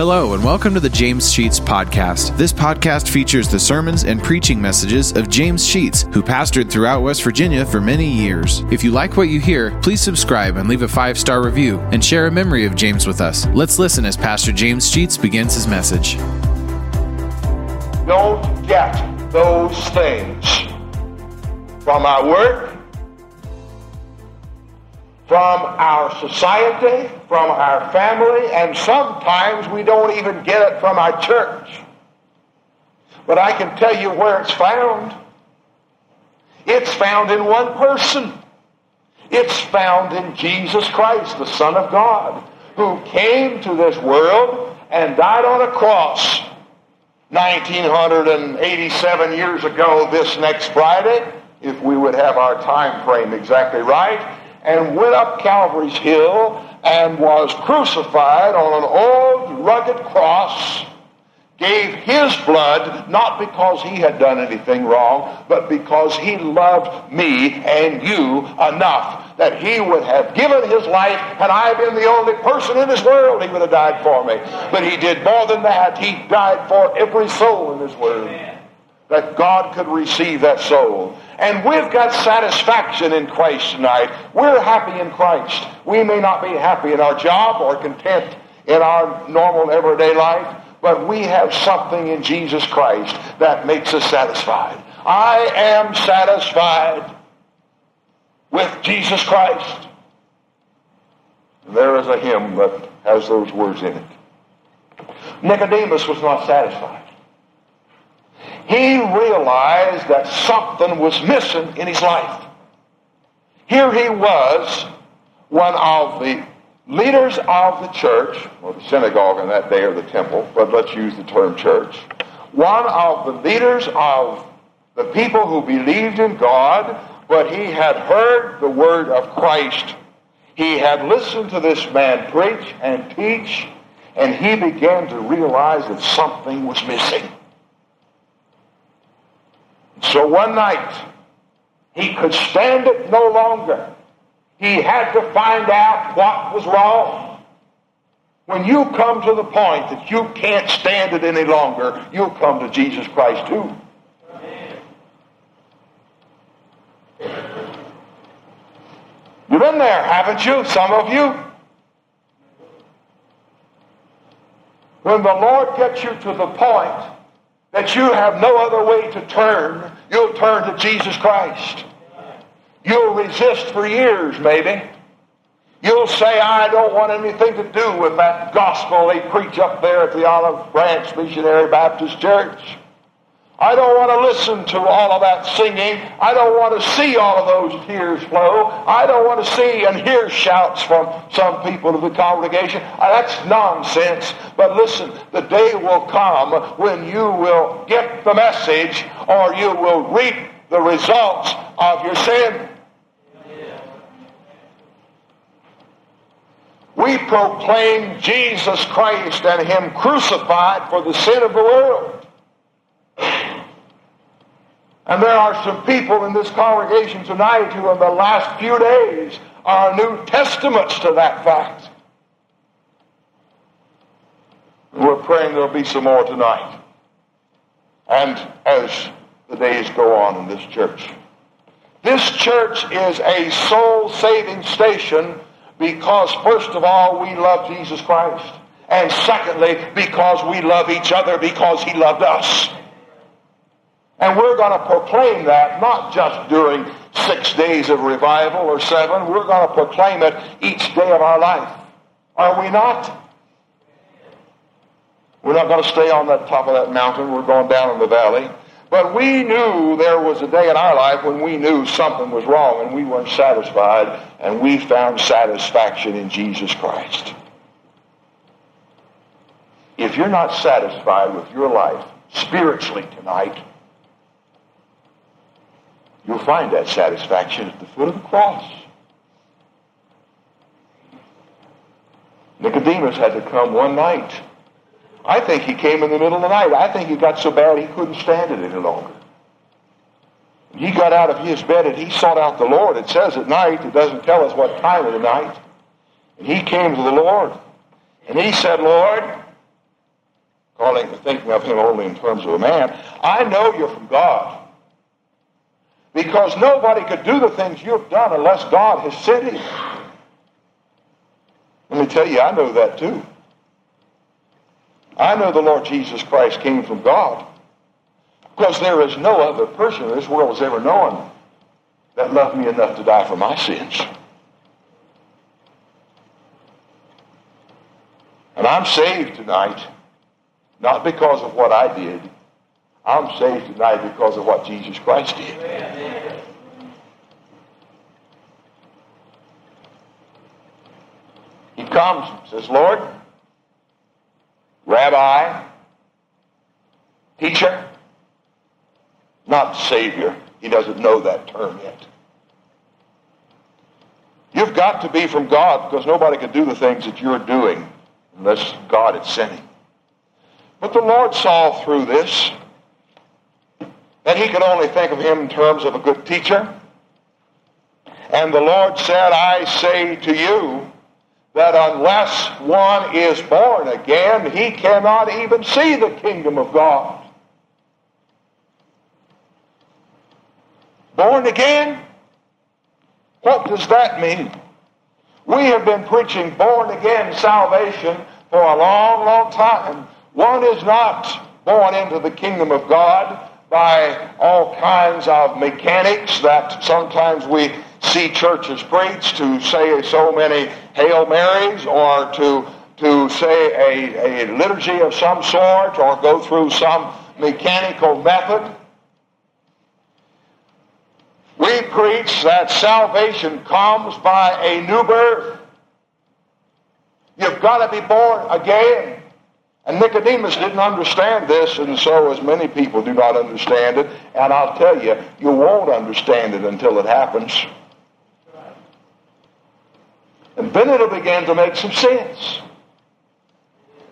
Hello, and welcome to the James Sheets Podcast. This podcast features the sermons and preaching messages of James Sheets, who pastored throughout West Virginia for many years. If you like what you hear, please subscribe and leave a five star review and share a memory of James with us. Let's listen as Pastor James Sheets begins his message. Don't get those things from our work, from our society, from our family, and sometimes we don't even get it from our church. But I can tell you where it's found. It's found in one person. It's found in Jesus Christ, the Son of God, who came to this world and died on a cross 1987 years ago this next Friday, if we would have our time frame exactly right, and went up Calvary's Hill and was crucified on an old rugged cross, gave his blood, not because he had done anything wrong, but because he loved me and you enough that he would have given his life, and I've been the only person in this world he would have died for me. But he did more than that. He died for every soul in this world. That God could receive that soul. And we've got satisfaction in Christ tonight. We're happy in Christ. We may not be happy in our job or content in our normal everyday life, but we have something in Jesus Christ that makes us satisfied. I am satisfied with Jesus Christ. There is a hymn that has those words in it. Nicodemus was not satisfied. He realized that something was missing in his life. Here he was, one of the leaders of the church, or the synagogue in that day or the temple, but let's use the term church. One of the leaders of the people who believed in God, but he had heard the word of Christ. He had listened to this man preach and teach, and he began to realize that something was missing. So one night, he could stand it no longer. He had to find out what was wrong. When you come to the point that you can't stand it any longer, you'll come to Jesus Christ too. You've been there, haven't you? Some of you. When the Lord gets you to the point that you have no other way to turn, you'll turn to Jesus Christ. You'll resist for years, maybe. You'll say, I don't want anything to do with that gospel they preach up there at the Olive Branch Missionary Baptist Church. I don't want to listen to all of that singing. I don't want to see all of those tears flow. I don't want to see and hear shouts from some people of the congregation. Uh, that's nonsense. But listen, the day will come when you will get the message or you will reap the results of your sin. We proclaim Jesus Christ and Him crucified for the sin of the world. And there are some people in this congregation tonight who, in the last few days, are New Testaments to that fact. We're praying there'll be some more tonight. And as the days go on in this church, this church is a soul saving station because, first of all, we love Jesus Christ. And secondly, because we love each other because he loved us. And we're going to proclaim that not just during six days of revival or seven. We're going to proclaim it each day of our life. Are we not? We're not going to stay on that top of that mountain. We're going down in the valley. But we knew there was a day in our life when we knew something was wrong and we weren't satisfied, and we found satisfaction in Jesus Christ. If you're not satisfied with your life spiritually tonight, You'll find that satisfaction at the foot of the cross. Nicodemus had to come one night. I think he came in the middle of the night. I think he got so bad he couldn't stand it any longer. He got out of his bed and he sought out the Lord. It says at night, it doesn't tell us what time of the night. And he came to the Lord. And he said, Lord, calling, thinking of him only in terms of a man. I know you're from God. Because nobody could do the things you've done unless God has sent him. Let me tell you, I know that too. I know the Lord Jesus Christ came from God. Because there is no other person in this world has ever known that loved me enough to die for my sins. And I'm saved tonight, not because of what I did. I'm saved tonight because of what Jesus Christ did. He comes and says, Lord, Rabbi, teacher, not Savior. He doesn't know that term yet. You've got to be from God because nobody can do the things that you're doing unless God sent him. But the Lord saw through this that he could only think of him in terms of a good teacher. And the Lord said, I say to you that unless one is born again, he cannot even see the kingdom of God. Born again? What does that mean? We have been preaching born again salvation for a long, long time. One is not born into the kingdom of God by all kinds of mechanics that sometimes we see churches preach to say so many Hail Marys or to, to say a, a liturgy of some sort or go through some mechanical method. We preach that salvation comes by a new birth. You've got to be born again. And Nicodemus didn't understand this, and so as many people do not understand it. And I'll tell you, you won't understand it until it happens. And then it'll begin to make some sense.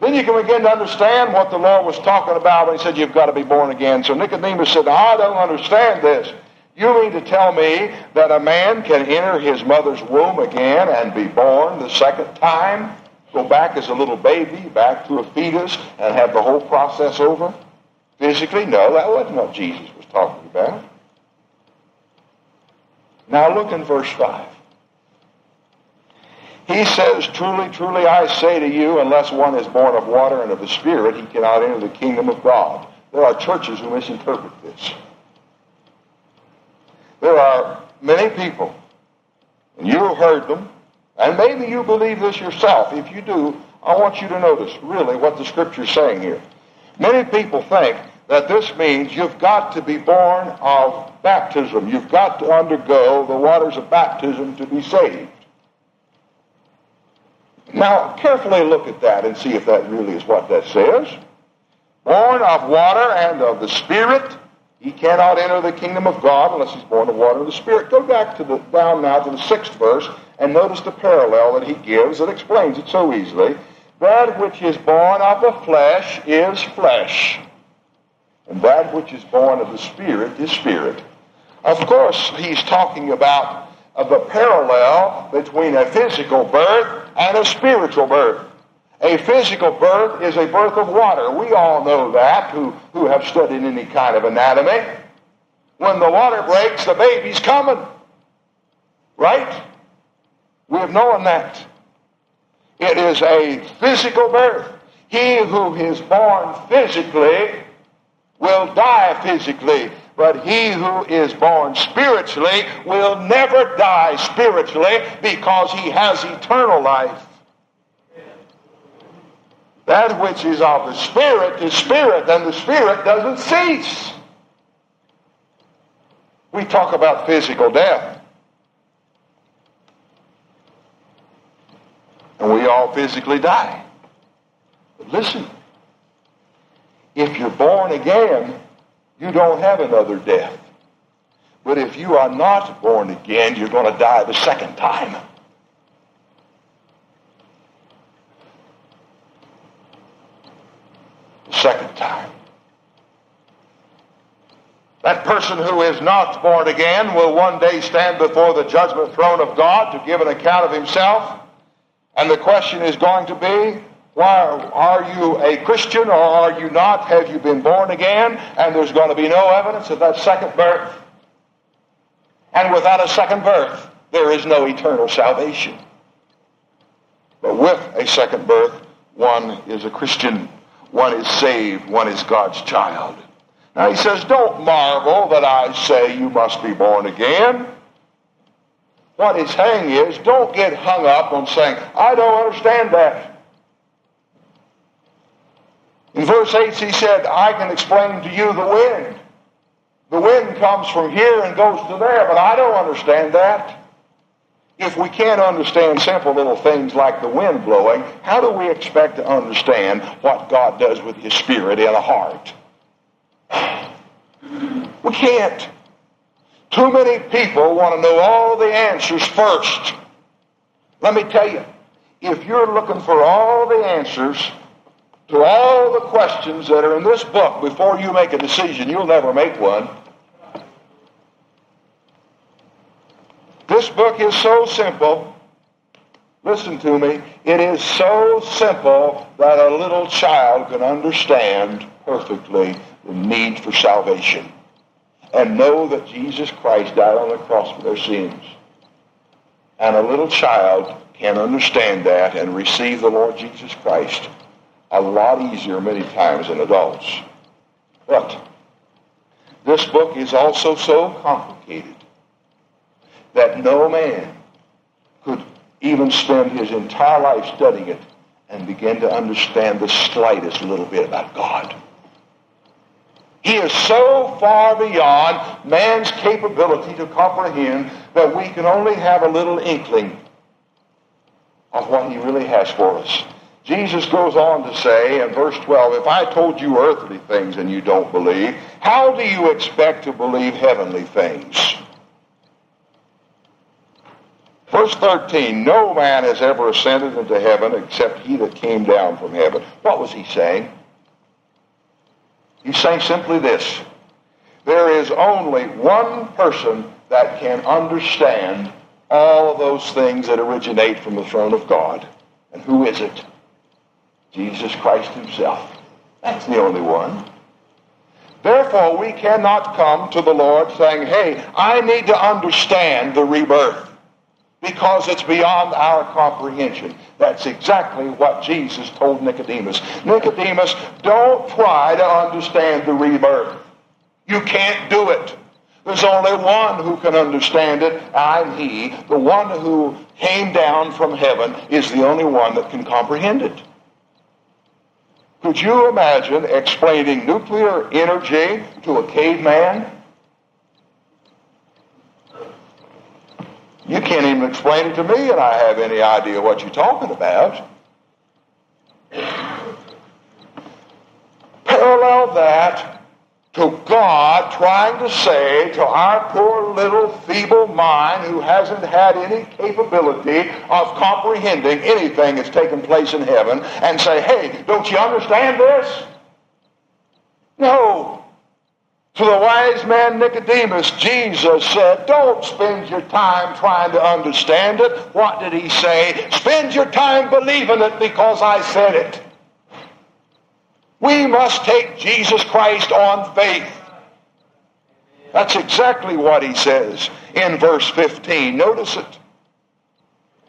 Then you can begin to understand what the Lord was talking about when he said you've got to be born again. So Nicodemus said, I don't understand this. You mean to tell me that a man can enter his mother's womb again and be born the second time? Go back as a little baby, back to a fetus, and have the whole process over? Physically? No, that wasn't what Jesus was talking about. Now look in verse 5. He says, Truly, truly, I say to you, unless one is born of water and of the Spirit, he cannot enter the kingdom of God. There are churches who misinterpret this. There are many people, and you've heard them, and maybe you believe this yourself. If you do, I want you to notice really what the scripture is saying here. Many people think that this means you've got to be born of baptism. You've got to undergo the waters of baptism to be saved. Now, carefully look at that and see if that really is what that says. Born of water and of the Spirit, he cannot enter the kingdom of God unless he's born of water and the Spirit. Go back to the down now to the sixth verse and notice the parallel that he gives that explains it so easily. That which is born of the flesh is flesh, and that which is born of the Spirit is spirit. Of course, he's talking about uh, the parallel between a physical birth and a spiritual birth. A physical birth is a birth of water. We all know that who, who have studied any kind of anatomy. When the water breaks, the baby's coming. Right? We have known that. It is a physical birth. He who is born physically will die physically, but he who is born spiritually will never die spiritually because he has eternal life. That which is of the Spirit is Spirit, and the Spirit doesn't cease. We talk about physical death. And we all physically die. But listen, if you're born again, you don't have another death. But if you are not born again, you're going to die the second time. Second time. That person who is not born again will one day stand before the judgment throne of God to give an account of himself. And the question is going to be, Why are you a Christian or are you not? Have you been born again? And there's going to be no evidence of that second birth. And without a second birth, there is no eternal salvation. But with a second birth, one is a Christian, one is saved, one is God's child. Now he says, Don't marvel that I say you must be born again. What he's saying is, don't get hung up on saying, I don't understand that. In verse 8, he said, I can explain to you the wind. The wind comes from here and goes to there, but I don't understand that. If we can't understand simple little things like the wind blowing, how do we expect to understand what God does with His Spirit in a heart? We can't. Too many people want to know all the answers first. Let me tell you, if you're looking for all the answers, to all the questions that are in this book before you make a decision. You'll never make one. This book is so simple. Listen to me. It is so simple that a little child can understand perfectly the need for salvation and know that Jesus Christ died on the cross for their sins. And a little child can understand that and receive the Lord Jesus Christ a lot easier many times than adults. But this book is also so complicated that no man could even spend his entire life studying it and begin to understand the slightest little bit about God. He is so far beyond man's capability to comprehend that we can only have a little inkling of what he really has for us. Jesus goes on to say in verse 12, If I told you earthly things and you don't believe, how do you expect to believe heavenly things? Verse 13, No man has ever ascended into heaven except he that came down from heaven. What was he saying? He's saying simply this. There is only one person that can understand all of those things that originate from the throne of God. And who is it? Jesus Christ himself. That's the only one. Therefore, we cannot come to the Lord saying, hey, I need to understand the rebirth because it's beyond our comprehension. That's exactly what Jesus told Nicodemus. Nicodemus, don't try to understand the rebirth. You can't do it. There's only one who can understand it. I'm He. The one who came down from heaven is the only one that can comprehend it. Could you imagine explaining nuclear energy to a caveman? You can't even explain it to me, and I have any idea what you're talking about. Parallel that to God trying to say to our poor little feeble mind who hasn't had any capability of comprehending anything that's taken place in heaven and say, hey, don't you understand this? No. To the wise man Nicodemus, Jesus said, Don't spend your time trying to understand it. What did he say? Spend your time believing it because I said it. We must take Jesus Christ on faith. That's exactly what he says in verse 15. Notice it.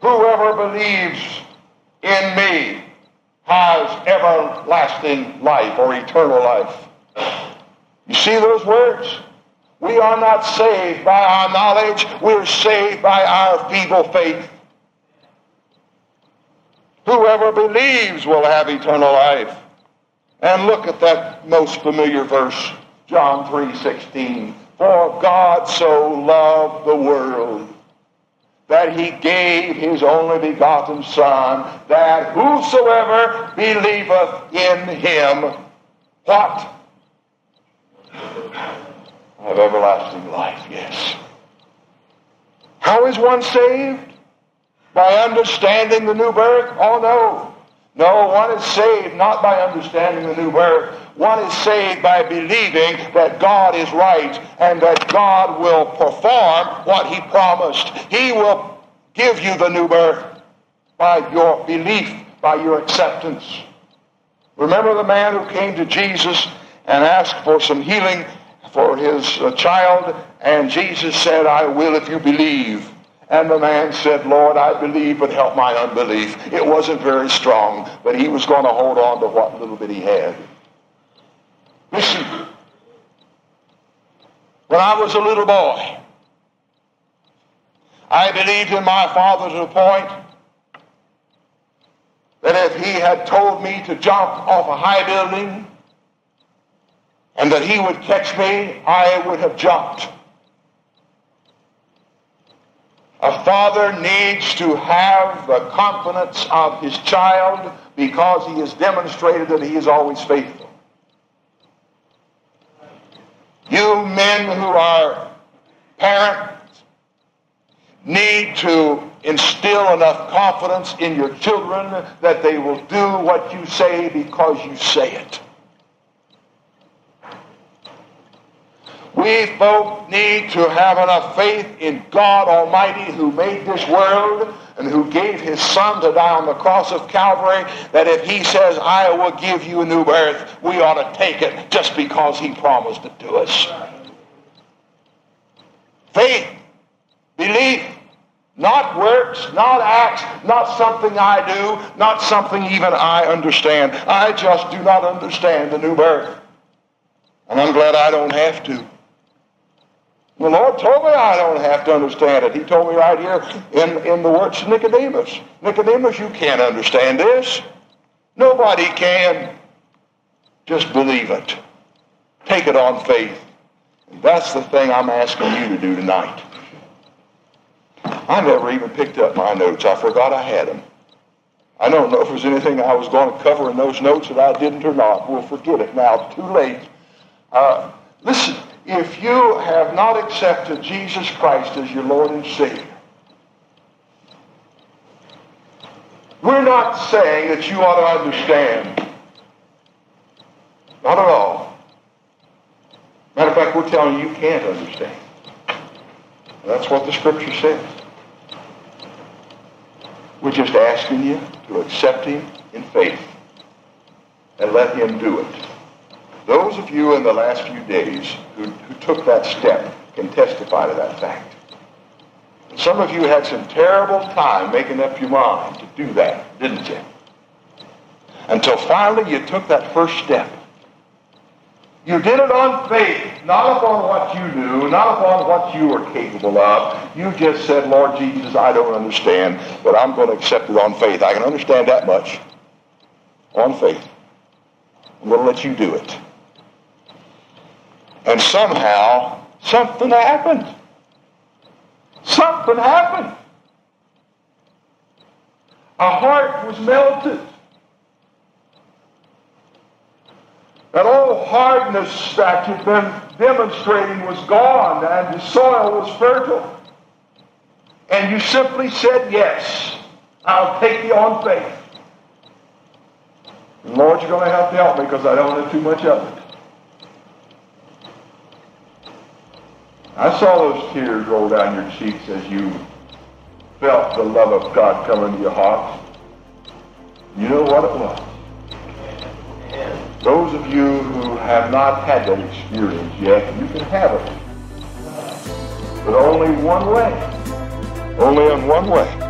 Whoever believes in me has everlasting life or eternal life. You see those words? We are not saved by our knowledge. We're saved by our feeble faith. Whoever believes will have eternal life. And look at that most familiar verse, John 3:16. For God so loved the world that he gave his only begotten Son, that whosoever believeth in him, what? Have everlasting life, yes. How is one saved? By understanding the new birth? Oh no. No, one is saved not by understanding the new birth. One is saved by believing that God is right and that God will perform what he promised. He will give you the new birth by your belief by your acceptance. Remember the man who came to Jesus and asked for some healing for his uh, child, and Jesus said, I will if you believe. And the man said, Lord, I believe, but help my unbelief. It wasn't very strong, but he was going to hold on to what little bit he had. Listen, when I was a little boy, I believed in my father to the point that if he had told me to jump off a high building and that he would catch me, I would have jumped. A father needs to have the confidence of his child because he has demonstrated that he is always faithful. You men who are parents need to instill enough confidence in your children that they will do what you say because you say it. We folk need to have enough faith in God Almighty who made this world and who gave his son to die on the cross of Calvary that if he says, I will give you a new birth, we ought to take it just because he promised it to us. Faith, belief, not works, not acts, not something I do, not something even I understand. I just do not understand the new birth. And I'm glad I don't have to. The Lord told me I don't have to understand it. He told me right here in, in the words of Nicodemus. Nicodemus, you can't understand this. Nobody can. Just believe it. Take it on faith. And that's the thing I'm asking you to do tonight. I never even picked up my notes. I forgot I had them. I don't know if there's anything I was going to cover in those notes that I didn't or not. We'll forget it now. Too late. Uh, listen, if you have not accepted Jesus Christ as your Lord and Savior, we're not saying that you ought to understand. Not at all. Matter of fact, we're telling you you can't understand. That's what the Scripture says. We're just asking you to accept Him in faith and let Him do it. Those of you in the last few days who, who took that step can testify to that fact. Some of you had some terrible time making up your mind to do that, didn't you? Until finally you took that first step. You did it on faith, not upon what you knew, not upon what you were capable of. You just said, Lord Jesus, I don't understand, but I'm going to accept it on faith. I can understand that much. On faith. I'm going to let you do it. And somehow, something happened. Something happened. A heart was melted. That old hardness that you've been demonstrating was gone and the soil was fertile. And you simply said, Yes, I'll take you on faith. Lord, you're going to have to help me because I don't have too much of it. I saw those tears roll down your cheeks as you felt the love of God come into your heart. You know what it was. Those of you who have not had that experience yet, you can have it. But only one way. Only in one way.